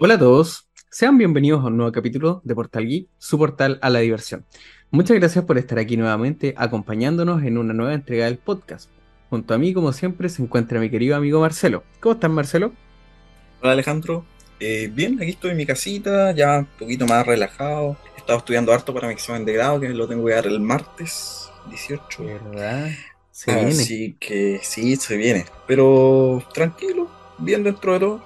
Hola a sean bienvenidos a un nuevo capítulo de Portal Geek, su portal a la diversión. Muchas gracias por estar aquí nuevamente acompañándonos en una nueva entrega del podcast. Junto a mí, como siempre, se encuentra mi querido amigo Marcelo. ¿Cómo estás, Marcelo? Hola Alejandro, eh, bien, aquí estoy en mi casita, ya un poquito más relajado. He estado estudiando harto para mi examen de grado, que lo tengo que dar el martes 18. ¿Verdad? Se Así que sí, se viene. Pero tranquilo, bien dentro de todo.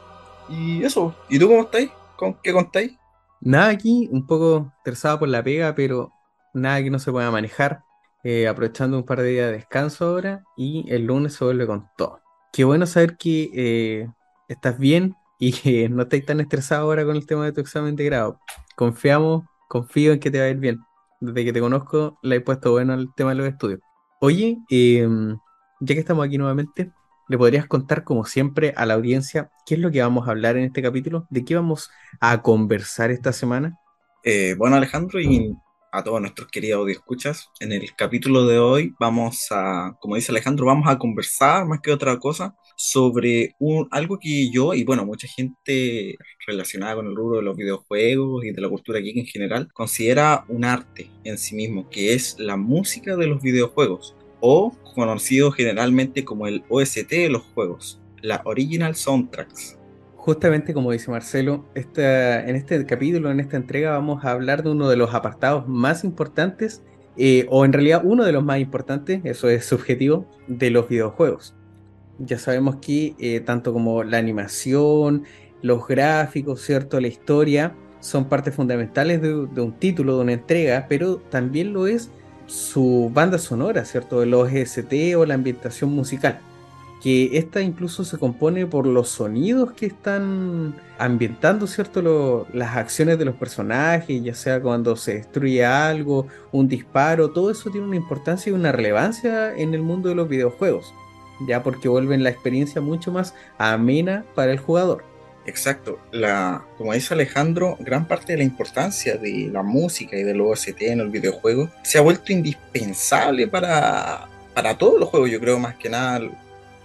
Y eso, ¿y tú cómo estáis? ¿Con qué contáis? Nada aquí, un poco estresado por la pega, pero nada que no se pueda manejar. Eh, aprovechando un par de días de descanso ahora y el lunes se vuelve con todo. Qué bueno saber que eh, estás bien y que no estáis tan estresado ahora con el tema de tu examen de grado. Confiamos, confío en que te va a ir bien. Desde que te conozco, le he puesto bueno al tema de los estudios. Oye, em, ya que estamos aquí nuevamente, ¿Le podrías contar, como siempre, a la audiencia qué es lo que vamos a hablar en este capítulo? ¿De qué vamos a conversar esta semana? Eh, bueno, Alejandro, y a todos nuestros queridos escuchas, en el capítulo de hoy vamos a, como dice Alejandro, vamos a conversar más que otra cosa sobre un, algo que yo y bueno, mucha gente relacionada con el rubro de los videojuegos y de la cultura geek en general considera un arte en sí mismo, que es la música de los videojuegos o conocido generalmente como el OST de los juegos, la Original Soundtracks. Justamente como dice Marcelo, en este capítulo, en esta entrega, vamos a hablar de uno de los apartados más importantes, eh, o en realidad uno de los más importantes, eso es subjetivo, de los videojuegos. Ya sabemos que eh, tanto como la animación, los gráficos, ¿cierto? La historia son partes fundamentales de, de un título, de una entrega, pero también lo es su banda sonora, ¿cierto? El OST o la ambientación musical. Que esta incluso se compone por los sonidos que están ambientando, ¿cierto? las acciones de los personajes, ya sea cuando se destruye algo, un disparo, todo eso tiene una importancia y una relevancia en el mundo de los videojuegos, ya porque vuelven la experiencia mucho más amena para el jugador. Exacto, como dice Alejandro, gran parte de la importancia de la música y del OST en el videojuego se ha vuelto indispensable para, para todos los juegos, yo creo más que nada,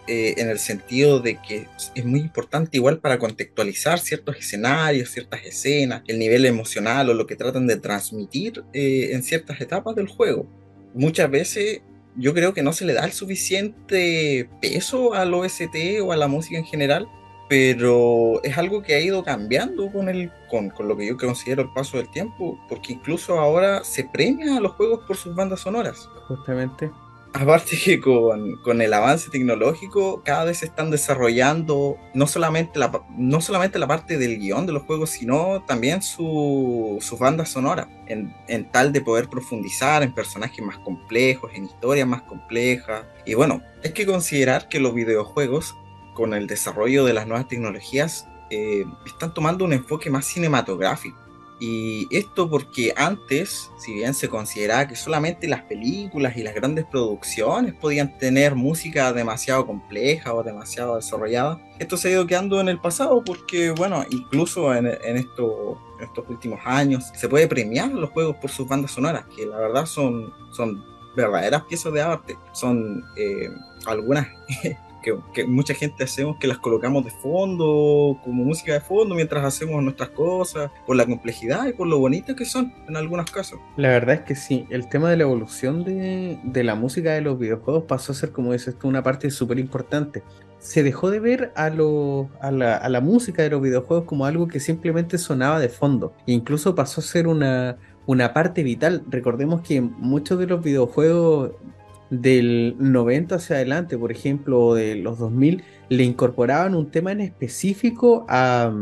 eh, en el sentido de que es muy importante igual para contextualizar ciertos escenarios, ciertas escenas, el nivel emocional o lo que tratan de transmitir eh, en ciertas etapas del juego. Muchas veces yo creo que no se le da el suficiente peso al OST o a la música en general pero es algo que ha ido cambiando con, el, con, con, lo que yo considero el paso del tiempo, porque incluso ahora se premia a los juegos por sus bandas sonoras. Justamente. Aparte que con, con el avance tecnológico cada vez se están desarrollando no solamente la, no solamente la parte del guion de los juegos, sino también su, sus bandas sonoras, en, en tal de poder profundizar en personajes más complejos, en historias más complejas. Y bueno, hay que considerar que los videojuegos con el desarrollo de las nuevas tecnologías, eh, están tomando un enfoque más cinematográfico. Y esto porque antes, si bien se consideraba que solamente las películas y las grandes producciones podían tener música demasiado compleja o demasiado desarrollada, esto se ha ido quedando en el pasado porque, bueno, incluso en, estos últimos años se puede premiar los juegos por sus bandas sonoras, que la verdad son, son verdaderas piezas de arte. Son eh, algunas que, mucha gente hacemos que las colocamos de fondo, como música de fondo, mientras hacemos nuestras cosas, por la complejidad y por lo bonitas que son en algunos casos. La verdad es que sí, el tema de la evolución de, de la música de los videojuegos pasó a ser, como dices tú, una parte súper importante. Se dejó de ver a, lo, a, la, a la música de los videojuegos como algo que simplemente sonaba de fondo. E incluso pasó a ser una, una parte vital. Recordemos que muchos de los videojuegos del 90 hacia adelante, por ejemplo, de los 2000, le incorporaban un tema en específico a,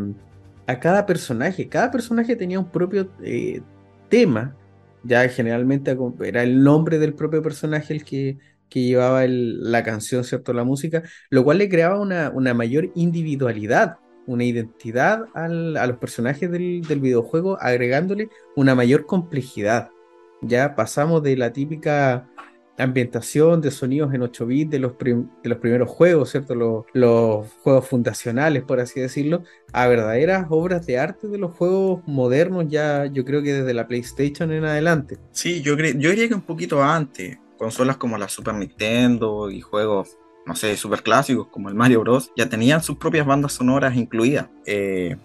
cada personaje. Cada personaje tenía un propio eh, tema, ya generalmente era el nombre del propio personaje el que, llevaba la canción, ¿cierto? La música, lo cual le creaba una, mayor individualidad, una identidad a los personajes del, del videojuego, agregándole una mayor complejidad. Ya pasamos de la típica ambientación de sonidos en 8 bits de los, de los primeros juegos, ¿cierto? Los, los, juegos fundacionales, por así decirlo, a verdaderas obras de arte de los juegos modernos, ya yo creo que desde la PlayStation en adelante. Sí, yo, yo diría que un poquito antes, consolas como la Super Nintendo y juegos, no sé, super clásicos como el Mario Bros. ya tenían sus propias bandas sonoras incluidas. Eh,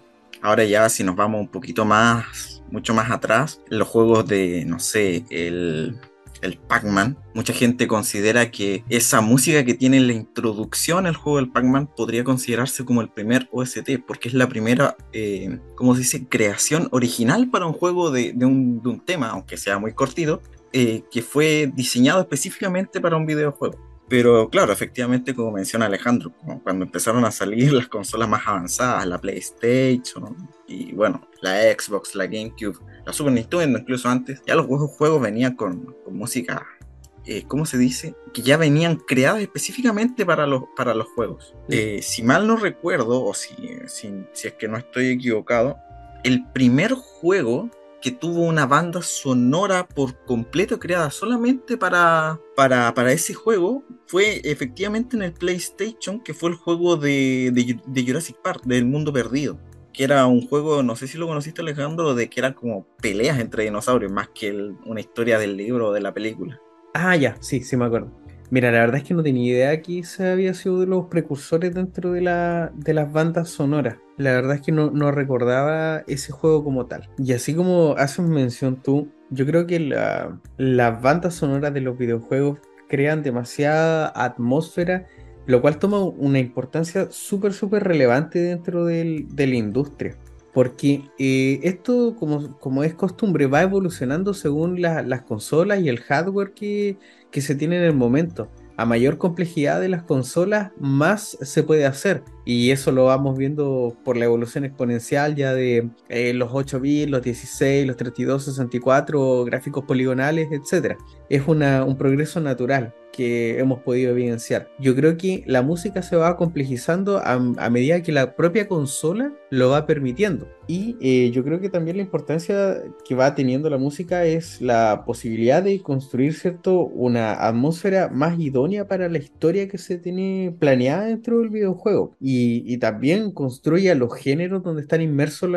ahora ya si nos vamos un poquito más, mucho más atrás, los juegos de, no sé, el el Pac-Man, mucha gente considera que esa música que tiene la introducción al juego del Pac-Man podría considerarse como el primer OST, porque es la primera, eh, como se dice, creación original para un juego de, un, tema, aunque sea muy cortito, eh, que fue diseñado específicamente para un videojuego. Pero claro, efectivamente, como menciona Alejandro, cuando empezaron a salir las consolas más avanzadas, la PlayStation y bueno, la Xbox, la GameCube, la Super Nintendo, incluso antes, ya los juegos, juegos venían con, música, eh, ¿cómo se dice? Que ya venían creadas específicamente para los, para los juegos. Eh, si mal no recuerdo, o si, si, si es que no estoy equivocado, el primer juego que tuvo una banda sonora por completo creada solamente para, para, para, ese juego fue efectivamente en el PlayStation, que fue el juego de, de, Jurassic Park, del mundo perdido. Que era un juego, no sé si lo conociste Alejandro, de que eran como peleas entre dinosaurios, más que una historia del libro o de la película. Ah, ya, sí, sí me acuerdo. Mira, la verdad es que no tenía idea que ese había sido de los precursores dentro de, la, de las bandas sonoras. La verdad es que no, no, recordaba ese juego como tal. Y así como haces mención tú, yo creo que las bandas sonoras de los videojuegos crean demasiada atmósfera, lo cual toma una importancia súper, súper relevante dentro de la industria. Porque eh, esto, como, como, es costumbre, va evolucionando según las consolas y el hardware que, que se tiene en el momento. A mayor complejidad de las consolas, más se puede hacer. Y eso lo vamos viendo por la evolución exponencial ya de eh, los 8 bits, los 16, los 32, 64, gráficos poligonales, etc. Es una, un progreso natural que hemos podido evidenciar. Yo creo que la música se va complejizando a, medida que la propia consola lo va permitiendo. Y eh, yo creo que también la importancia que va teniendo la música es la posibilidad de construir cierto, una atmósfera más idónea para la historia que se tiene planeada dentro del videojuego. Y, también construye a los géneros donde están inmersos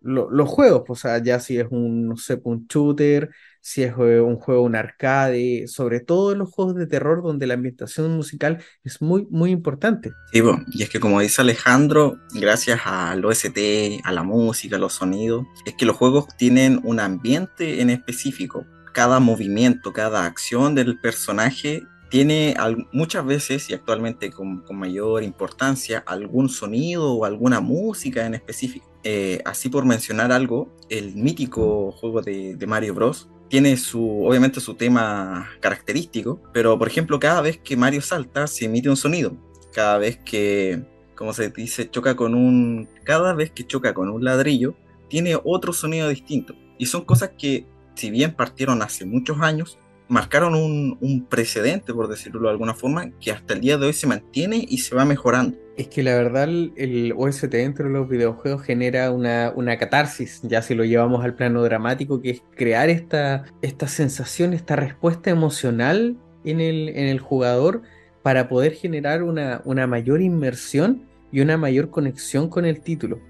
los juegos. O sea, ya si es un, no sé, un shooter si es un juego, un arcade, sobre todo en los juegos de terror donde la ambientación musical es muy, muy importante. Sí, y es que como dice Alejandro, gracias al OST, a la música, a los sonidos, es que los juegos tienen un ambiente en específico. Cada movimiento, cada acción del personaje tiene muchas veces y actualmente con, mayor importancia algún sonido o alguna música en específico. Eh, así por mencionar algo, el mítico juego de, de Mario Bros tiene su, obviamente su tema característico, pero por ejemplo cada vez que Mario salta se emite un sonido. Cada vez que, como se dice, choca con un, cada vez que choca con un ladrillo, tiene otro sonido distinto. Y son cosas que, si bien partieron hace muchos años, marcaron un, precedente, por decirlo de alguna forma, que hasta el día de hoy se mantiene y se va mejorando. Es que la verdad el OST dentro de los videojuegos genera una, catarsis, ya si lo llevamos al plano dramático, que es crear esta, esta sensación, esta respuesta emocional en el, en el jugador para poder generar una, una mayor inmersión y una mayor conexión con el título.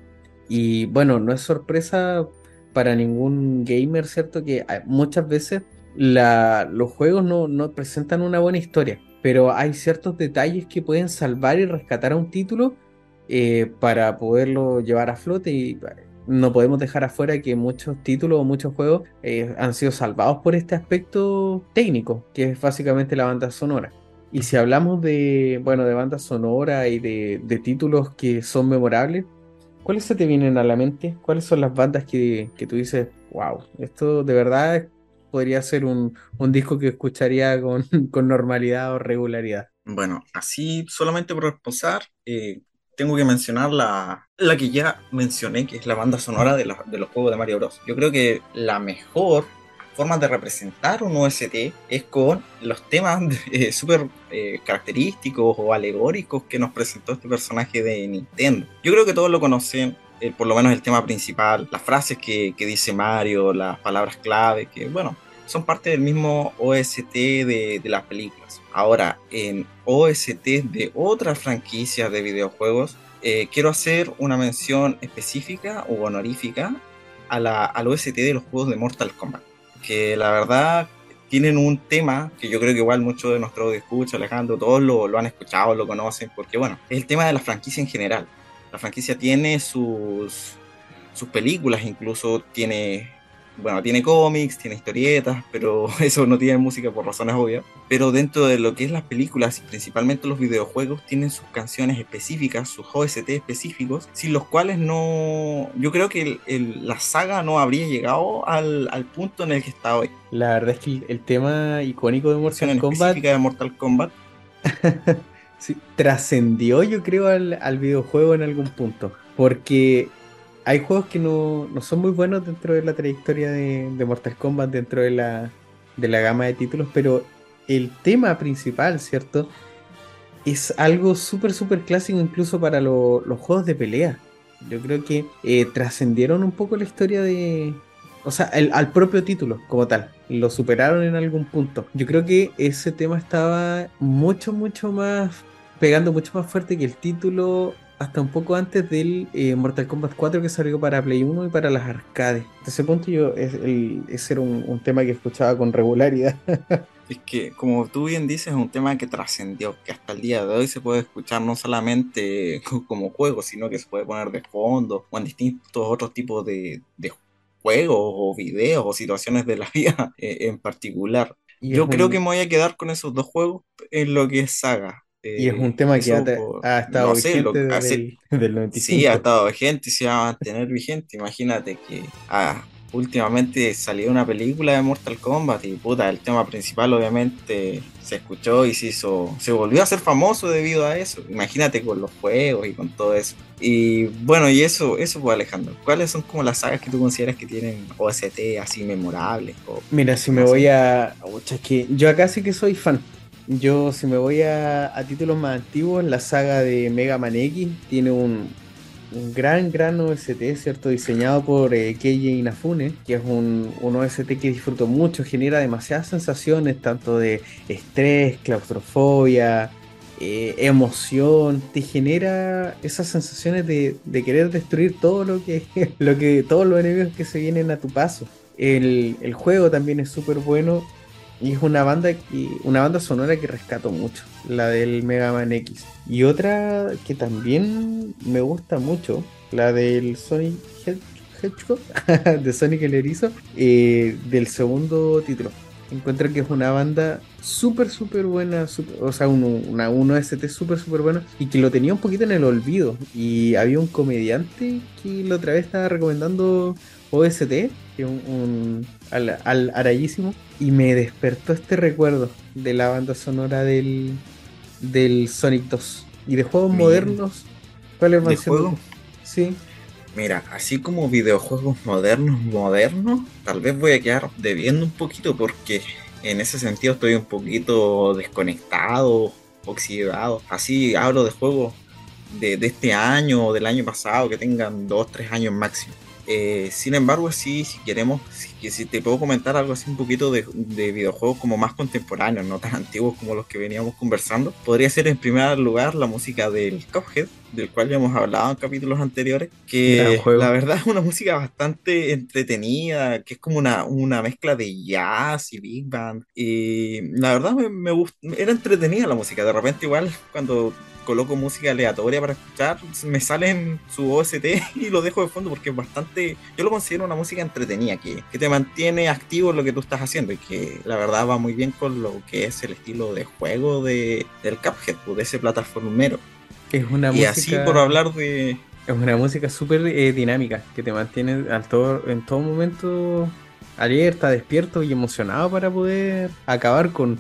Y bueno, no es sorpresa para ningún gamer, ¿cierto? Que muchas veces los juegos no, presentan una buena historia, pero hay ciertos detalles que pueden salvar y rescatar a un título eh, para poderlo llevar a flote y no podemos dejar afuera que muchos títulos o muchos juegos eh, han sido salvados por este aspecto técnico, que es básicamente la banda sonora. Y si hablamos de, bueno, de banda sonora y de, títulos que son memorables, ¿cuáles se te vienen a la mente? ¿Cuáles son las bandas que, que tú dices, wow, esto de verdad podría ser un, disco que escucharía con, normalidad o regularidad. Bueno, así solamente por reposar, eh, tengo que mencionar la, la que ya mencioné, que es la banda sonora de, de los juegos de Mario Bros. Yo creo que la mejor forma de representar un OST es con los temas eh, súper eh, característicos o alegóricos que nos presentó este personaje de Nintendo. Yo creo que todos lo conocen, por lo menos el tema principal, las frases que, que, dice Mario, las palabras clave, que bueno, son parte del mismo OST de, las películas. Ahora, en OST de otras franquicias de videojuegos, eh, quiero hacer una mención específica o honorífica a la, al OST de los juegos de Mortal Kombat. Que la verdad tienen un tema que yo creo que igual muchos de nuestros escucha, Alejandro, todos lo, lo, han escuchado, lo conocen, porque bueno, es el tema de la franquicia en general. La franquicia tiene sus, sus películas, incluso tiene bueno, tiene cómics, tiene historietas, pero eso no tiene música por razones obvias. Pero dentro de lo que es las películas y principalmente los videojuegos, tienen sus canciones específicas, sus OST específicos, sin los cuales no. Yo creo que la saga no habría llegado al, punto en el que está hoy. La verdad es que el, tema icónico de Mortal Kombat. de Mortal Kombat. trascendió, yo creo, al, al videojuego en algún punto. Porque hay juegos que no, son muy buenos dentro de la trayectoria de, Mortal Kombat, dentro de la, de la gama de títulos, pero el tema principal, ¿cierto? Es algo súper, súper clásico incluso para los juegos de pelea. Yo creo que eh, trascendieron un poco la historia de... O sea, al propio título como tal. Lo superaron en algún punto. Yo creo que ese tema estaba mucho, mucho más... Pegando mucho más fuerte que el título hasta un poco antes del eh, Mortal Kombat 4 que salió para Play 1 y para las arcades. Hasta ese punto yo es, ese era un, tema que escuchaba con regularidad. es que, como tú bien dices, es un tema que trascendió, que hasta el día de hoy se puede escuchar no solamente como juego, sino que se puede poner de fondo o en distintos otros tipos de, juegos o videos o situaciones de la vida eh, en particular. Yo creo que me voy a quedar con esos dos juegos en lo que es saga y es un tema que ha, estado vigente desde el 95. Sí, ha estado vigente y se va a mantener vigente. Imagínate que ah, últimamente salió una película de Mortal Kombat y puta, el tema principal obviamente se escuchó y se hizo, se volvió a ser famoso debido a eso. Imagínate con los juegos y con todo eso. Y bueno, y eso, eso pues Alejandro, ¿cuáles son como las sagas que tú consideras que tienen OST así memorables? Mira, si me voy a... que yo acá sí que soy fan yo, si me voy a, títulos más antiguos, la saga de Mega Man X tiene un, gran, gran OST, ¿cierto? Diseñado por eh, Keiji Inafune, que es un, OST que disfruto mucho, genera demasiadas sensaciones, tanto de estrés, claustrofobia, eh, emoción, te genera esas sensaciones de, querer destruir todo lo que, lo que, todos los enemigos que se vienen a tu paso. El, el juego también es súper bueno y es una banda una banda sonora que rescato mucho, la del Mega Man X. Y otra que también me gusta mucho, la del Sonic Hedgehog, de Sonic el Erizo, eh, del segundo título. Encuentro que es una banda súper, súper buena, o sea, un, una 1ST súper, súper buena y que lo tenía un poquito en el olvido. Y había un comediante que la otra vez estaba recomendando OST, que es un, al, al arayísimo, y me despertó este recuerdo de la banda sonora del, del Sonic 2. Y de juegos modernos, ¿cuáles van Sí. Mira, así como videojuegos modernos, modernos, tal vez voy a quedar debiendo un poquito porque en ese sentido estoy un poquito desconectado, oxidado. Así hablo de juegos de, de este año o del año pasado que tengan 2, 3 años máximo. Eh, sin embargo, sí, si queremos, si, si, te puedo comentar algo así un poquito de, videojuegos como más contemporáneos, no tan antiguos como los que veníamos conversando, podría ser en primer lugar la música del Cuphead, del cual ya hemos hablado en capítulos anteriores, que la verdad es una música bastante entretenida, que es como una, una mezcla de jazz y big band, y la verdad me, me era entretenida la música, de repente igual cuando coloco música aleatoria para escuchar, me salen su OST y lo dejo de fondo porque es bastante, yo lo considero una música entretenida, que, que te mantiene activo en lo que tú estás haciendo y que la verdad va muy bien con lo que es el estilo de juego de, del Cuphead, pues, de ese plataformero. Es una y así por hablar de... Es una música súper eh, dinámica, que te mantiene al todo, en todo momento alerta, despierto y emocionado para poder acabar con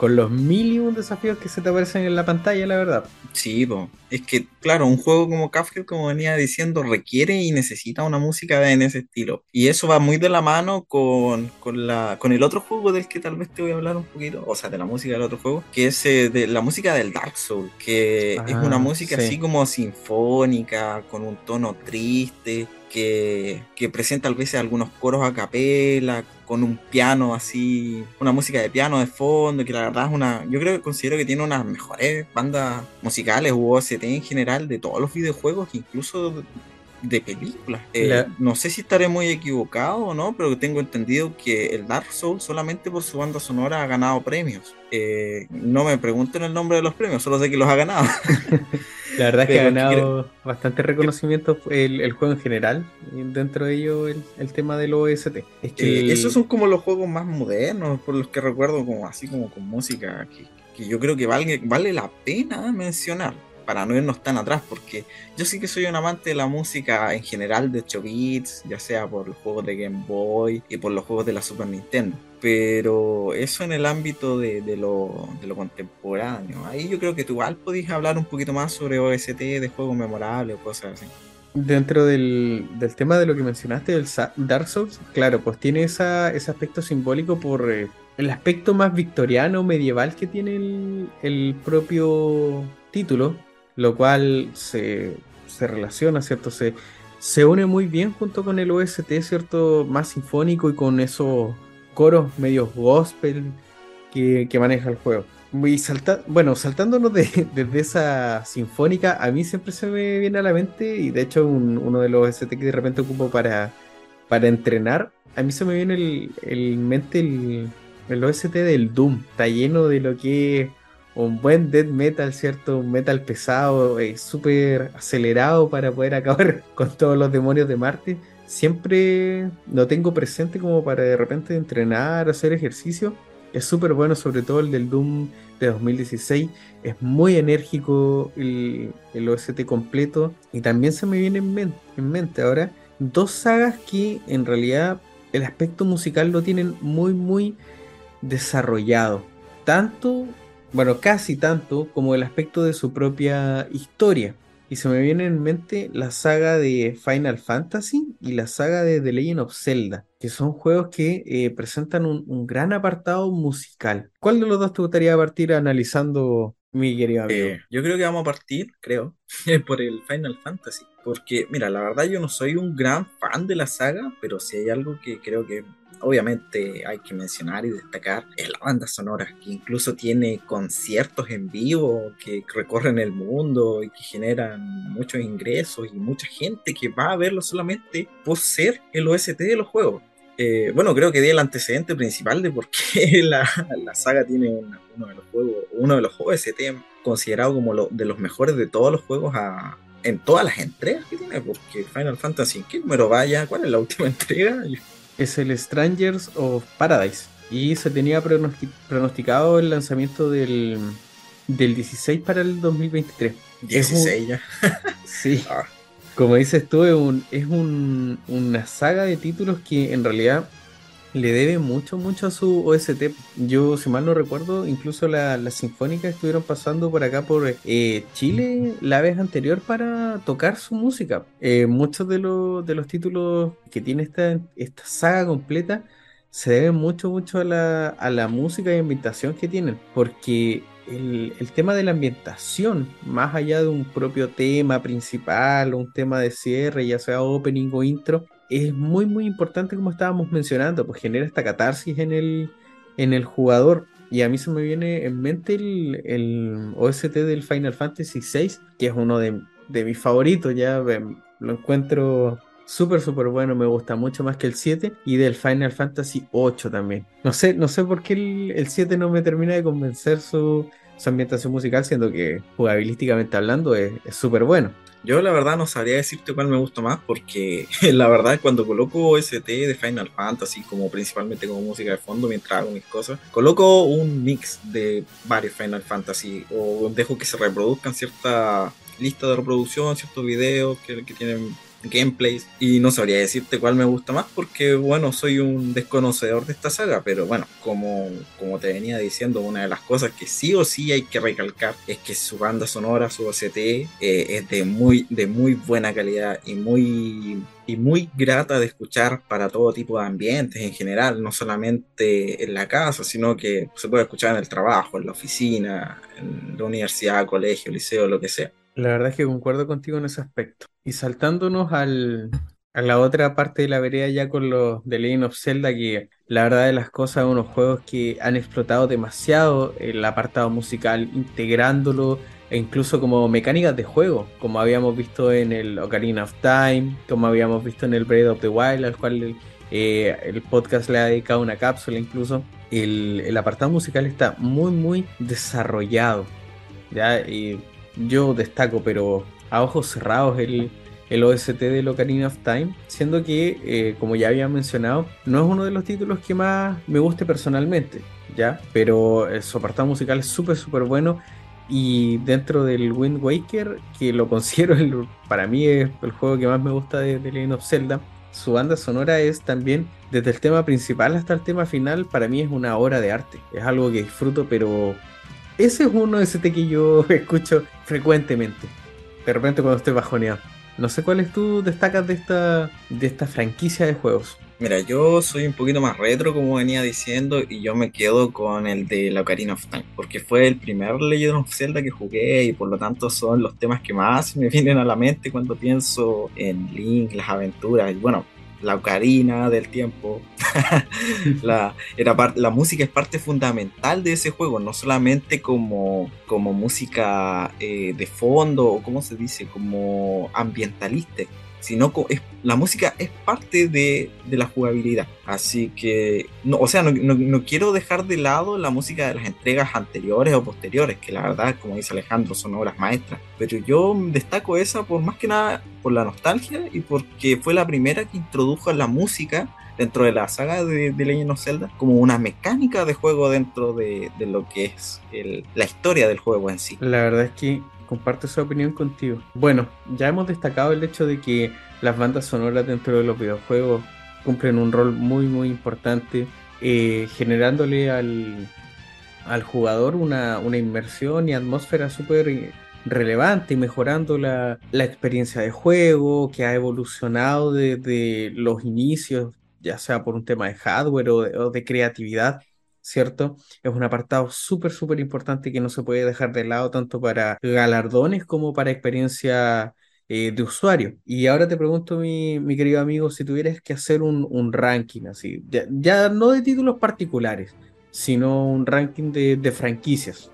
con los mil desafíos que se te aparecen en la pantalla, la verdad. Sí, es que, claro, un juego como Cuphead, como venía diciendo, requiere y necesita una música en ese estilo. Y eso va muy de la mano con, la, con el otro juego del que tal vez te voy a hablar un poquito, o sea, de la música del otro juego, que es eh, de la música del Dark Souls, que es una ah, música así como sinfónica, con un tono triste, que, que presenta a veces algunos coros a capela, con un piano así, una música de piano de fondo, que la verdad es una, yo creo que considero que tiene unas mejores bandas musicales u OST en general de todos los videojuegos, incluso de películas. Eh, no sé si estaré muy equivocado o no, pero tengo entendido que el Dark Souls solamente por su banda sonora ha ganado premios. Eh, no me pregunten el nombre de los premios, solo sé que los ha ganado. La verdad es que ha ganado bastante reconocimiento el, juego en general, y dentro de ello el, tema del OST. Es que eh, esos son como los juegos más modernos, por los que recuerdo como así como con música, que, que yo creo que vale, vale la pena mencionar para no irnos tan atrás, porque yo sí que soy un amante de la música en general de 8 bits, ya sea por los juegos de Game Boy y por los juegos de la Super Nintendo. Pero eso en el ámbito de, lo, contemporáneo. Ahí yo creo que tú igual podías hablar un poquito más sobre OST de juegos memorables o cosas así. Dentro del, tema de lo que mencionaste, del Dark Souls, claro, pues tiene ese aspecto simbólico por eh, el aspecto más victoriano, medieval que tiene el propio título, lo cual se, relaciona, ¿cierto? Se, se une muy bien junto con el OST, ¿cierto? Más sinfónico y con esos coros medio gospel que, maneja el juego. Y salta, bueno, saltándonos de, desde esa sinfónica, a mí siempre se me viene a la mente, y de hecho uno de los OST que de repente ocupo para, para entrenar, a mí se me viene el, el mente el, el OST del Doom. Está lleno de lo que un buen death metal, ¿cierto? Un metal pesado, eh, súper acelerado para poder acabar con todos los demonios de Marte. Siempre lo tengo presente como para de repente entrenar, hacer ejercicio. Es súper bueno, sobre todo el del Doom de 2016. Es muy enérgico el, el OST completo. Y también se me viene en en mente ahora dos sagas que en realidad el aspecto musical lo tienen muy, muy desarrollado. Tanto bueno, casi tanto como el aspecto de su propia historia. Y se me viene en mente la saga de Final Fantasy y la saga de The Legend of Zelda, que son juegos que eh, presentan un, gran apartado musical. ¿Cuál de los dos te gustaría partir analizando, mi querido amigo? Eh, yo creo que vamos a partir, creo, por el Final Fantasy. Porque, mira, la verdad yo no soy un gran fan de la saga, pero si hay algo que creo que obviamente hay que mencionar y destacar es la banda sonora, que incluso tiene conciertos en vivo que recorren el mundo y que generan muchos ingresos y mucha gente que va a verlo solamente por ser el OST de los juegos. Eh, bueno, creo que di el antecedente principal de por qué la, saga tiene uno de los juegos, uno de los OST considerado como lo, de los mejores de todos los juegos en todas las entregas que tiene, porque Final Fantasy, ¿qué número vaya? ¿Cuál es la última entrega? Es el Strangers of Paradise. Y se tenía pronosticado el lanzamiento del, del 16 para el 2023. 16 ya. sí. Ah. Como dices tú, es, un, es un, una saga de títulos que en realidad le debe mucho, mucho a su OST. Yo, si mal no recuerdo, incluso las la sinfónicas estuvieron pasando por acá por eh, Chile la vez anterior para tocar su música. Eh, muchos de, los, de los títulos que tiene esta, esta saga completa se deben mucho, mucho a la, a la música y ambientación que tienen, porque el, el, tema de la ambientación, más allá de un propio tema principal o un tema de cierre, ya sea opening o intro, es muy, muy importante, como estábamos mencionando, pues genera esta catarsis en el, en el jugador. Y a mí se me viene en mente el, el OST del Final Fantasy VI, que es uno de, mis favoritos, ya lo encuentro súper, súper bueno, me gusta mucho más que el 7 y del Final Fantasy 8 también. No sé, no sé por qué el, el 7 no me termina de convencer su, su ambientación musical, siendo que jugabilísticamente hablando es súper bueno. Yo la verdad no sabría decirte cuál me gusta más porque la verdad cuando coloco OST de Final Fantasy como principalmente como música de fondo mientras hago mis cosas, coloco un mix de varios Final Fantasy o dejo que se reproduzcan cierta lista de reproducción, ciertos videos que, que tienen gameplays y no sabría decirte cuál me gusta más porque bueno soy un desconocedor de esta saga pero bueno como, como te venía diciendo una de las cosas que sí o sí hay que recalcar es que su banda sonora su OCT eh, es de muy de muy buena calidad y muy y muy grata de escuchar para todo tipo de ambientes en general, no solamente en la casa, sino que se puede escuchar en el trabajo, en la oficina, en la universidad, colegio, liceo, lo que sea. La verdad es que concuerdo contigo en ese aspecto. Y saltándonos al, a la otra parte de la vereda ya con los de Legend of Zelda, que la verdad de las cosas, unos juegos que han explotado demasiado el apartado musical, integrándolo e incluso como mecánicas de juego, como habíamos visto en el Ocarina of Time, como habíamos visto en el Breath of the Wild, al cual eh, el podcast le ha dedicado una cápsula incluso. El, el apartado musical está muy, muy desarrollado. ¿ya? Y yo destaco, pero a ojos cerrados, el, el OST de Ocarina of Time, siendo que, eh, como ya había mencionado, no es uno de los títulos que más me guste personalmente, ¿ya? Pero su apartado musical es súper, súper bueno. Y dentro del Wind Waker, que lo considero para mí es el juego que más me gusta de, de Legend of Zelda, su banda sonora es también, desde el tema principal hasta el tema final, para mí es una obra de arte. Es algo que disfruto, pero ese es uno de OST que yo escucho frecuentemente. De repente cuando estoy bajoneado. No sé cuáles tú destacas de esta, de esta franquicia de juegos. Mira, yo soy un poquito más retro, como venía diciendo, y yo me quedo con el de la Ocarina of Time, porque fue el primer Legend of Zelda que jugué y por lo tanto son los temas que más me vienen a la mente cuando pienso en Link, las aventuras, y bueno, la ocarina del tiempo. la, era la música es parte fundamental de ese juego, no solamente como, como música eh, de fondo o como se dice, como ambientalista, sino es, la música es parte de, la jugabilidad. Así que, no, o sea, no, quiero dejar de lado la música de las entregas anteriores o posteriores, que la verdad, como dice Alejandro, son obras maestras. Pero yo destaco esa por más que nada por la nostalgia y porque fue la primera que introdujo la música dentro de la saga de, de Legend of Zelda como una mecánica de juego dentro de, lo que es la historia del juego en sí. La verdad es que comparto esa opinión contigo. Bueno, ya hemos destacado el hecho de que las bandas sonoras dentro de los videojuegos cumplen un rol muy muy importante, eh, generándole al, al jugador una, una, inmersión y atmósfera súper relevante y mejorando la, la, experiencia de juego que ha evolucionado desde los inicios, ya sea por un tema de hardware o de creatividad ¿cierto? Es un apartado súper, súper importante que no se puede dejar de lado tanto para galardones como para experiencia eh, de usuario. Y ahora te pregunto, mi, mi, querido amigo, si tuvieras que hacer un, un ranking así, ya, no de títulos particulares, sino un ranking de, de franquicias.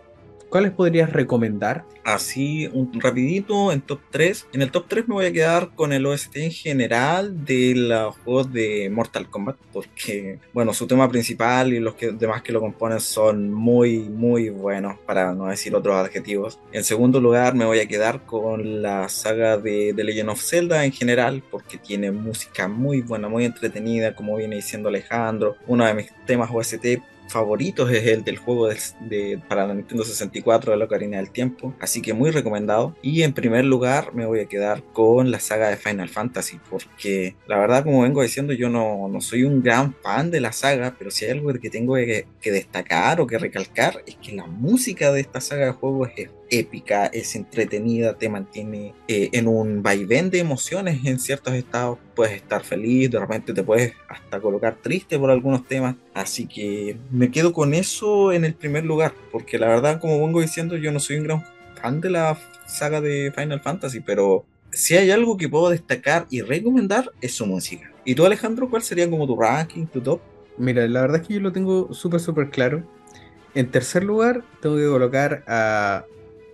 ¿Cuáles podrías recomendar? Así, un rapidito, en top 3. En el top 3 me voy a quedar con el OST en general de los juegos de Mortal Kombat, porque, bueno, su tema principal y los que, demás que lo componen son muy, muy buenos, para no decir otros adjetivos. En segundo lugar, me voy a quedar con la saga de, de Legend of Zelda en general, porque tiene música muy buena, muy entretenida, como viene diciendo Alejandro. Uno de mis temas OST favoritos es el del juego de, para la Nintendo 64 de la Ocarina del Tiempo, así que muy recomendado. Y en primer lugar me voy a quedar con la saga de Final Fantasy, porque la verdad como vengo diciendo yo no, no soy un gran fan de la saga, pero si hay algo que tengo que, que destacar o que recalcar es que la música de esta saga de juegos es épica, es entretenida, te mantiene eh, en un vaivén de emociones en ciertos estados. Puedes estar feliz, de repente te puedes hasta colocar triste por algunos temas. Así que me quedo con eso en el primer lugar, porque la verdad, como vengo diciendo, yo no soy un gran fan de la saga de Final Fantasy, pero si hay algo que puedo destacar y recomendar es su música. ¿Y tú, Alejandro, cuál sería como tu ranking, tu top? Mira, la verdad es que yo lo tengo súper, súper claro. En tercer lugar, tengo que colocar a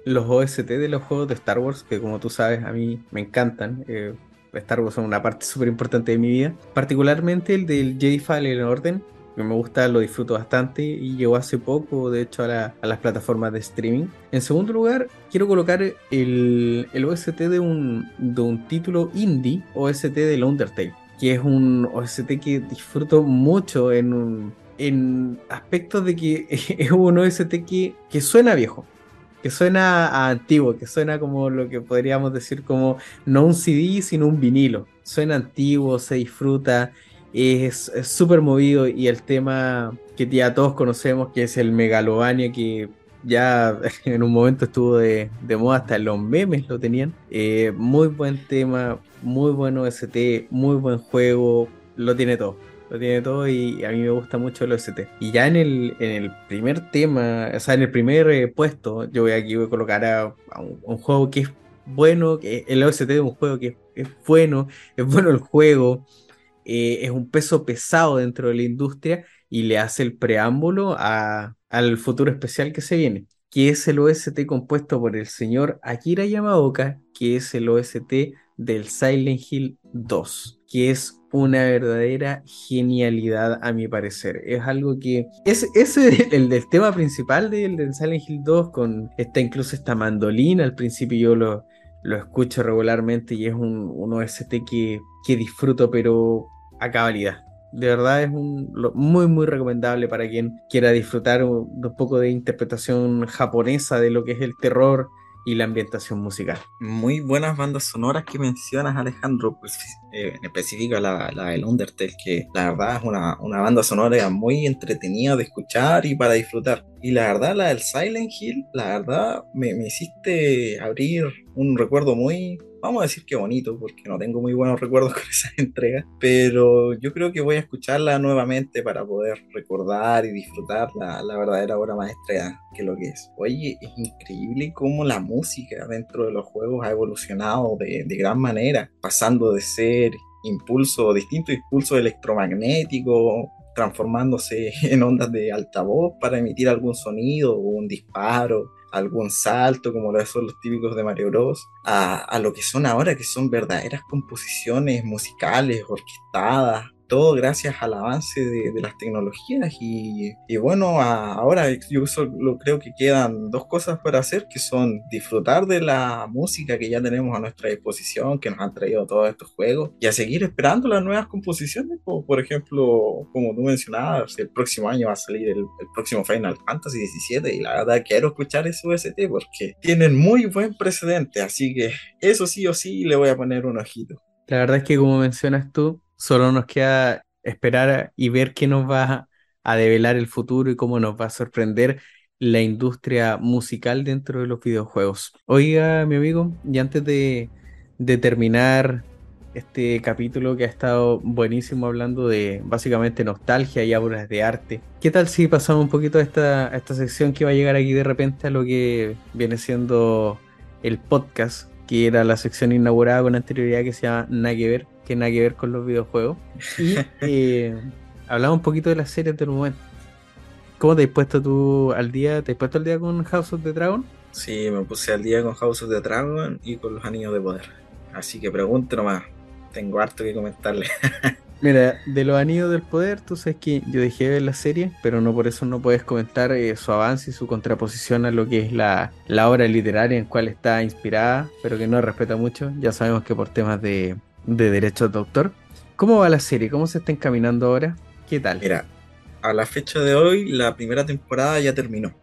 los OST de los juegos de Star Wars, que como tú sabes a mí me encantan. Eh, Star Wars son una parte súper importante de mi vida. Particularmente el del Jedi Fallen Orden, que me gusta, lo disfruto bastante y llegó hace poco, de hecho, a, las plataformas de streaming. En segundo lugar, quiero colocar el, el OST de un, de un título indie, OST del Undertale, que es un OST que disfruto mucho en un, en aspectos de que es un OST que, que suena viejo que suena antiguo, que suena como lo que podríamos decir como no un CD, sino un vinilo. Suena antiguo, se disfruta, es súper movido y el tema que ya todos conocemos, que es el Megalovania, que ya en un momento estuvo de, moda, hasta los memes lo tenían. Eh, muy buen tema, muy bueno ST, muy buen juego, lo tiene todo lo tiene todo y a mí me gusta mucho el OST. Y ya en el, en el primer tema, o sea, en el primer eh, puesto, yo voy aquí voy a colocar a, un, juego que es bueno, el OST de un juego que es bueno, es bueno el juego, eh, es un peso pesado dentro de la industria y le hace el preámbulo al futuro especial que se viene, que es el OST compuesto por el señor Akira Yamaoka, que es el OST del Silent Hill 2, que es una verdadera genialidad a mi parecer. Es algo que es ese el del tema principal del, del Silent Hill 2 con esta incluso esta mandolina al principio yo lo, lo escucho regularmente y es un, un OST que, que disfruto pero a cabalidad. De verdad es un, muy muy recomendable para quien quiera disfrutar un poco de interpretación japonesa de lo que es el terror y la ambientación musical. Muy buenas bandas sonoras que mencionas, Alejandro, pues, eh, en específico la, la del Undertale, que la verdad es una, una, banda sonora muy entretenida de escuchar y para disfrutar. Y la verdad, la del Silent Hill, la verdad, me, me hiciste abrir un recuerdo muy, vamos a decir que bonito, porque no tengo muy buenos recuerdos con esa entrega, pero yo creo que voy a escucharla nuevamente para poder recordar y disfrutar la, la verdadera obra maestra que lo que es. Oye, es increíble cómo la música dentro de los juegos ha evolucionado de, de gran manera, pasando de ser impulso, distinto impulso electromagnético, transformándose en ondas de altavoz para emitir algún sonido o un disparo algún salto, como lo son los típicos de Mario Bros, a, a lo que son ahora, que son verdaderas composiciones musicales, orquestadas, todo gracias al avance de, de las tecnologías y, bueno, ahora yo solo creo que quedan dos cosas para hacer, que son disfrutar de la música que ya tenemos a nuestra disposición, que nos han traído todos estos juegos, y a seguir esperando las nuevas composiciones, como por ejemplo, como tú mencionabas, el próximo año va a salir el, el próximo Final Fantasy XVII y la verdad quiero escuchar ese OST porque tienen muy buen precedente, así que eso sí o sí le voy a poner un ojito. La verdad es que como mencionas tú, Solo nos queda esperar y ver qué nos va a develar el futuro y cómo nos va a sorprender la industria musical dentro de los videojuegos. Oiga, mi amigo, y antes de, terminar este capítulo que ha estado buenísimo hablando de básicamente nostalgia y obras de arte. ¿Qué tal si pasamos un poquito a esta, esta sección que va a llegar aquí de repente a lo que viene siendo el podcast, que era la sección inaugurada con anterioridad que se llama Nada que ver? Que nada que ver con los videojuegos. Y eh, hablamos un poquito de las series del momento. ¿Cómo te has puesto tú al día? ¿Te has puesto al día con House of the Dragon? Sí, me puse al día con House of the Dragon y con los Anillos de Poder. Así que pregunte nomás. Tengo harto que comentarle. Mira, de los Anillos del Poder, tú sabes que yo dejé de ver la serie, pero no por eso no puedes comentar eh, su avance y su contraposición a lo que es la, la obra literaria en cual está inspirada, pero que no respeta mucho. Ya sabemos que por temas de, de derechos de autor. ¿Cómo va la serie? ¿Cómo se está encaminando ahora? ¿Qué tal? Mira, a la fecha de hoy, la primera temporada ya terminó.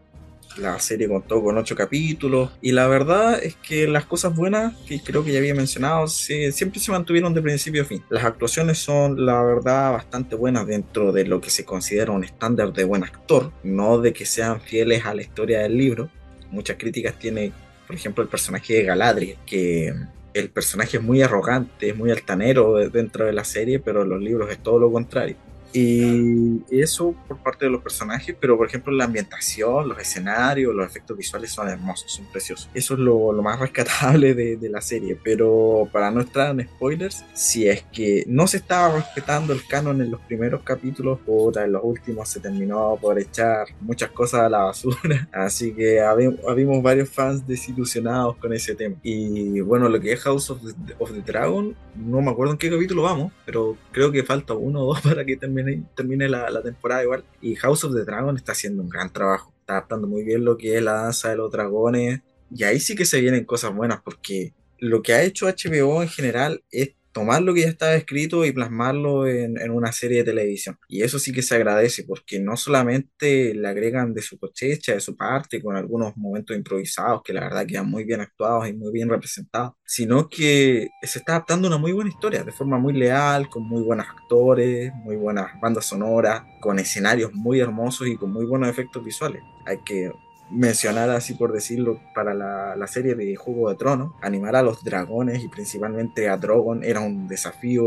La serie contó con ocho capítulos y la verdad es que las cosas buenas que creo que ya había mencionado se, siempre se mantuvieron de principio a fin. Las actuaciones son la verdad bastante buenas dentro de lo que se considera un estándar de buen actor, no de que sean fieles a la historia del libro. Muchas críticas tiene, por ejemplo, el personaje de Galadriel, que el personaje es muy arrogante, es muy altanero dentro de la serie, pero en los libros es todo lo contrario. Y eso por parte de los personajes, pero por ejemplo la ambientación, los escenarios, los efectos visuales son hermosos, son preciosos. Eso es lo, lo más rescatable de, de, la serie, pero para no entrar en spoilers, si es que no se estaba respetando el canon en los primeros capítulos, puta, en los últimos se terminó por echar muchas cosas a la basura, así que habíamos varios fans desilusionados con ese tema. Y bueno, lo que es House of the, of the Dragon, no me acuerdo en qué capítulo vamos, pero creo que falta uno o dos para que termine termine, la, temporada igual. Y House of the Dragon está haciendo un gran trabajo. Está adaptando muy bien lo que es la danza de los dragones. Y ahí sí que se vienen cosas buenas porque lo que ha hecho HBO en general es tomar lo que ya estaba escrito y plasmarlo en, en, una serie de televisión. Y eso sí que se agradece porque no solamente le agregan de su cosecha, de su parte, con algunos momentos improvisados que la verdad quedan muy bien actuados y muy bien representados, sino que se está adaptando una muy buena historia de forma muy leal, con muy buenos actores, muy buenas bandas sonoras, con escenarios muy hermosos y con muy buenos efectos visuales. Hay que mencionar así por decirlo para la, la, serie de Juego de Tronos, animar a los dragones y principalmente a Drogon era un desafío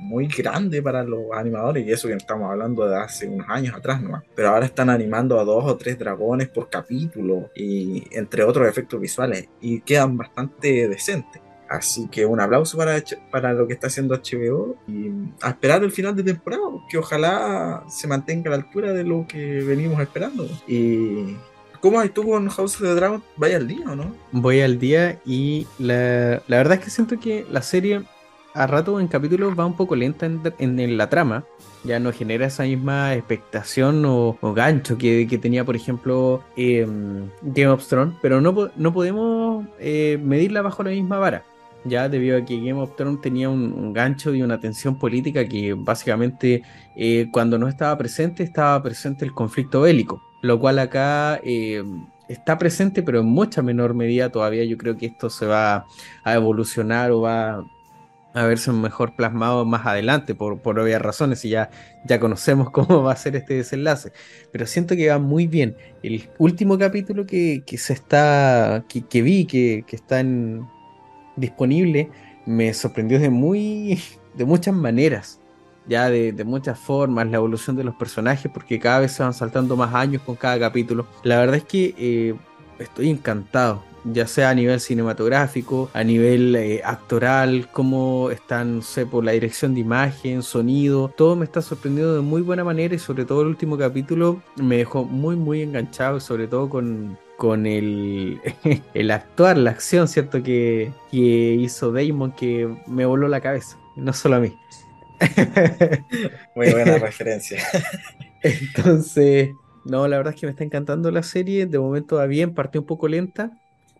muy grande para los animadores y eso que estamos hablando de hace unos años atrás nomás. Pero ahora están animando a dos o tres dragones por capítulo y entre otros efectos visuales y quedan bastante decentes. Así que un aplauso para, para lo que está haciendo HBO y a esperar el final de temporada, que ojalá se mantenga a la altura de lo que venimos esperando. Y ¿Cómo hay tú con House of the Dragon? ¿Vaya al día o no? Voy al día y la, la, verdad es que siento que la serie a rato en capítulos va un poco lenta en, en, la trama. Ya no genera esa misma expectación o, gancho que, que, tenía, por ejemplo, eh, Game of Thrones. Pero no, no podemos eh, medirla bajo la misma vara ya debido a que Game of Thrones tenía un, gancho y una tensión política que básicamente eh, cuando no estaba presente estaba presente el conflicto bélico, lo cual acá eh, está presente pero en mucha menor medida todavía. Yo creo que esto se va a evolucionar o va a verse mejor plasmado más adelante por, por obvias razones y ya, ya conocemos cómo va a ser este desenlace. Pero siento que va muy bien. El último capítulo que, se está que, vi que, que está en disponible me sorprendió de muy de muchas maneras ya de, muchas formas la evolución de los personajes porque cada vez se van saltando más años con cada capítulo la verdad es que eh, estoy encantado ya sea a nivel cinematográfico, a nivel eh, actoral, cómo están, no sé, por la dirección de imagen, sonido, todo me está sorprendiendo de muy buena manera y sobre todo el último capítulo me dejó muy, muy enganchado, sobre todo con, con el, el actuar, la acción, ¿cierto? Que, que hizo Damon que me voló la cabeza, no solo a mí. Muy buena referencia. Entonces, no, la verdad es que me está encantando la serie. De momento va bien, parte un poco lenta,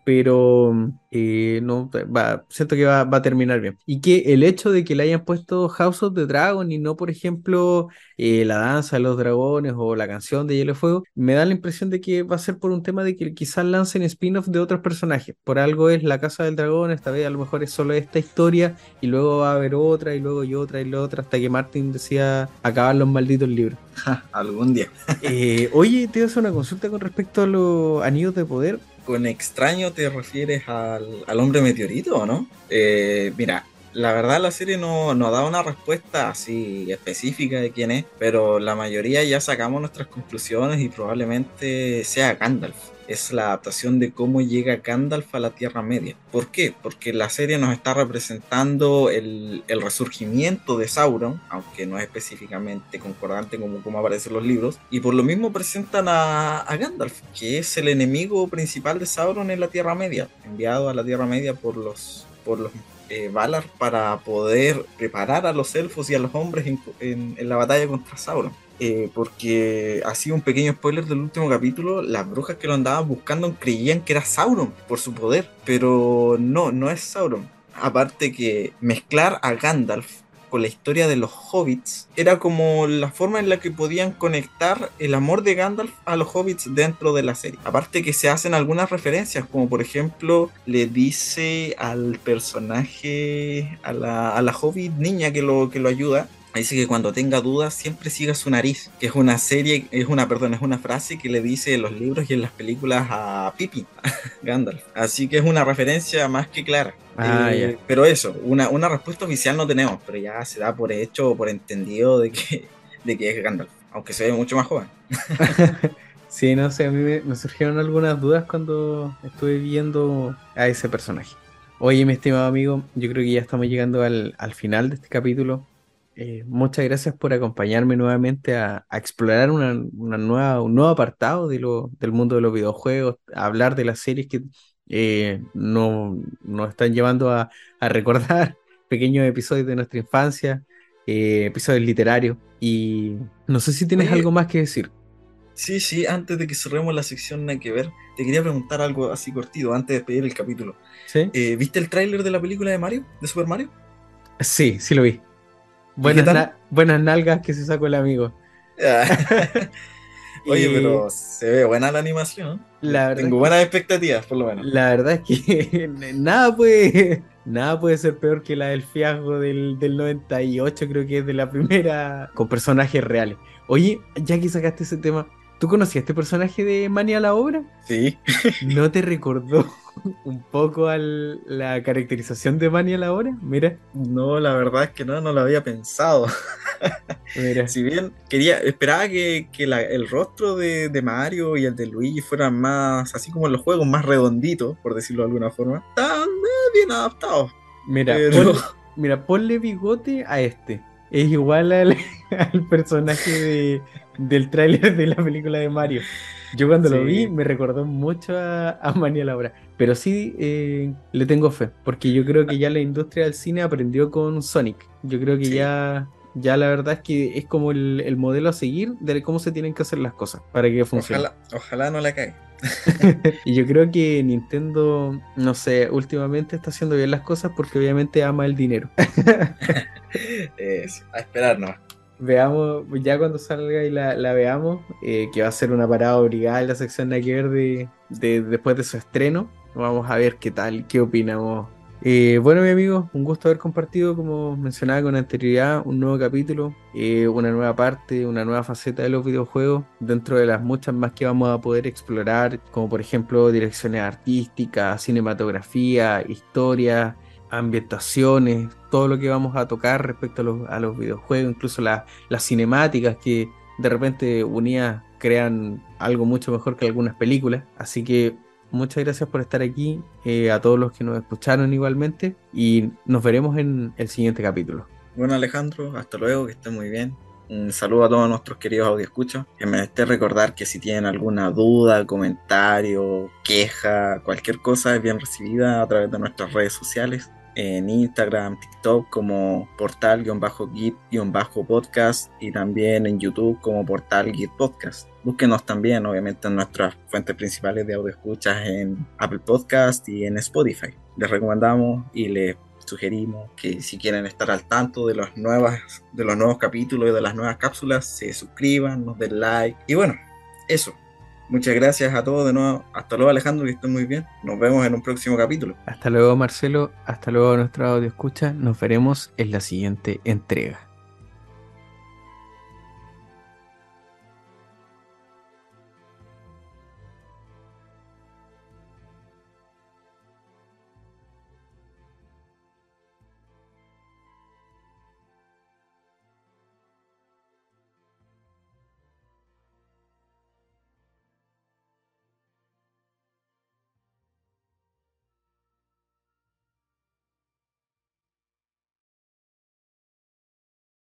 pero eh, no, va, siento que va, a terminar bien. Y que el hecho de que le hayan puesto House of the Dragon y no, por ejemplo, eh, la danza de los dragones o la canción de Hielo y Fuego, me da la impresión de que va a ser por un tema de que quizás lancen spin-off de otros personajes. Por algo es la Casa del Dragón, esta vez a lo mejor es solo esta historia y luego va a haber otra y luego y otra y la otra hasta que Martin decía acabar los malditos libros. algún día. Eh, oye, te voy a hacer una consulta con respecto a los anillos de poder con extraño te refieres al, hombre meteorito o no? Eh, mira, la verdad la serie no, no da una respuesta así específica de quién es, pero la mayoría ya sacamos nuestras conclusiones y probablemente sea Gandalf es la adaptación de cómo llega Gandalf a la Tierra Media. ¿Por qué? Porque la serie nos está representando el, resurgimiento de Sauron, aunque no es específicamente concordante como, como aparecen los libros, y por lo mismo presentan a, Gandalf, que es el enemigo principal de Sauron en la Tierra Media, enviado a la Tierra Media por los, por los eh, Valar para poder preparar a los elfos y a los hombres en la batalla contra Sauron. Eh, porque hacía un pequeño spoiler del último capítulo, las brujas que lo andaban buscando creían que era Sauron por su poder, pero no, no es Sauron. Aparte que mezclar a Gandalf con la historia de los hobbits era como la forma en la que podían conectar el amor de Gandalf a los hobbits dentro de la serie. Aparte que se hacen algunas referencias, como por ejemplo le dice al personaje, a la, a la hobbit niña que lo, que lo ayuda, dice que cuando tenga dudas siempre siga su nariz, que es una serie, es una, perdón, es una frase que le dice en los libros y en las películas a Pippin, Gandalf. Así que es una referencia más que clara. Ah, eh, pero eso, una, una respuesta oficial no tenemos, pero ya se da por hecho o por entendido de que, de que es Gandalf, aunque se ve mucho más joven. sí, no sé, a mí me, surgieron algunas dudas cuando estuve viendo a ese personaje. Oye, mi estimado amigo, yo creo que ya estamos llegando al, al final de este capítulo. Eh, muchas gracias por acompañarme nuevamente a, explorar una, nueva, un nuevo apartado de lo, del mundo de los videojuegos, a hablar de las series que eh, nos están llevando a, recordar pequeños episodios de nuestra infancia, eh, episodios literarios. Y no sé si tienes algo más que decir. Sí, sí, antes de que cerremos la sección Nada que ver, te quería preguntar algo así cortito antes de despedir el capítulo. ¿Viste el tráiler de la película de Mario, de Super Mario? Sí, sí lo vi. Buenas, buenas nalgas que se sacó el amigo. Oye, pero se ve buena la animación. Tengo buenas expectativas, por lo menos. La verdad es que nada puede, nada puede ser peor que la del fiasco del, del 98, creo que es de la primera, con personajes reales. Oye, ya que sacaste ese tema, ¿Tú conocías este personaje de Mania a la obra? Sí. ¿No te recordó un poco a la caracterización de Mania a la obra? Mira. No, la verdad es que no, no lo había pensado. Mira. Si bien quería, esperaba que, el rostro de, Mario y el de Luigi fueran más, así como en los juegos, más redonditos, por decirlo de alguna forma. Están bien adaptados. Mira, mira, ponle bigote a este. Es igual al personaje de, del tráiler de la película de Mario. Yo cuando lo vi me recordó mucho a, a Mania Laura. Pero sí eh, le tengo fe, porque yo creo que ya la industria del cine aprendió con Sonic. Yo creo que ya, ya la verdad es que es como el, modelo a seguir de cómo se tienen que hacer las cosas para que funcione. Ojalá, ojalá no la caiga. y yo creo que Nintendo, no sé, últimamente está haciendo bien las cosas porque obviamente ama el dinero. a esperarnos veamos, ya cuando salga y la, veamos, eh, que va a ser una parada obligada en la sección de de, de, después de su estreno. Vamos a ver qué tal, qué opinamos. Eh, bueno, mi amigo, un gusto haber compartido, como mencionaba con anterioridad, un nuevo capítulo, eh, una nueva parte, una nueva faceta de los videojuegos, dentro de las muchas más que vamos a poder explorar, como por ejemplo direcciones artísticas, cinematografía, historia, ambientaciones, todo lo que vamos a tocar respecto a los, videojuegos, incluso las cinemáticas que de repente unidas crean algo mucho mejor que algunas películas. Así que muchas gracias por estar aquí, eh, a todos los que nos escucharon igualmente y nos veremos en el siguiente capítulo. Bueno Alejandro, hasta luego, que estén muy bien. Un saludo a todos nuestros queridos audioscuchos. Que me esté recordar que si tienen alguna duda, comentario, queja, cualquier cosa es bien recibida a través de nuestras redes sociales en Instagram, TikTok como portal-git-podcast y también en YouTube como portal Git Podcast. Búsquenos también, obviamente, en nuestras fuentes principales de audio escuchas en Apple Podcast y en Spotify. Les recomendamos y les sugerimos que si quieren estar al tanto de los, nuevas, de los nuevos capítulos y de las nuevas cápsulas, se suscriban, nos den like. Y bueno, eso. Muchas gracias a todos de nuevo. Hasta luego Alejandro, que estén muy bien. Nos vemos en un próximo capítulo. Hasta luego Marcelo, hasta luego nuestro audio escucha. Nos veremos en la siguiente entrega.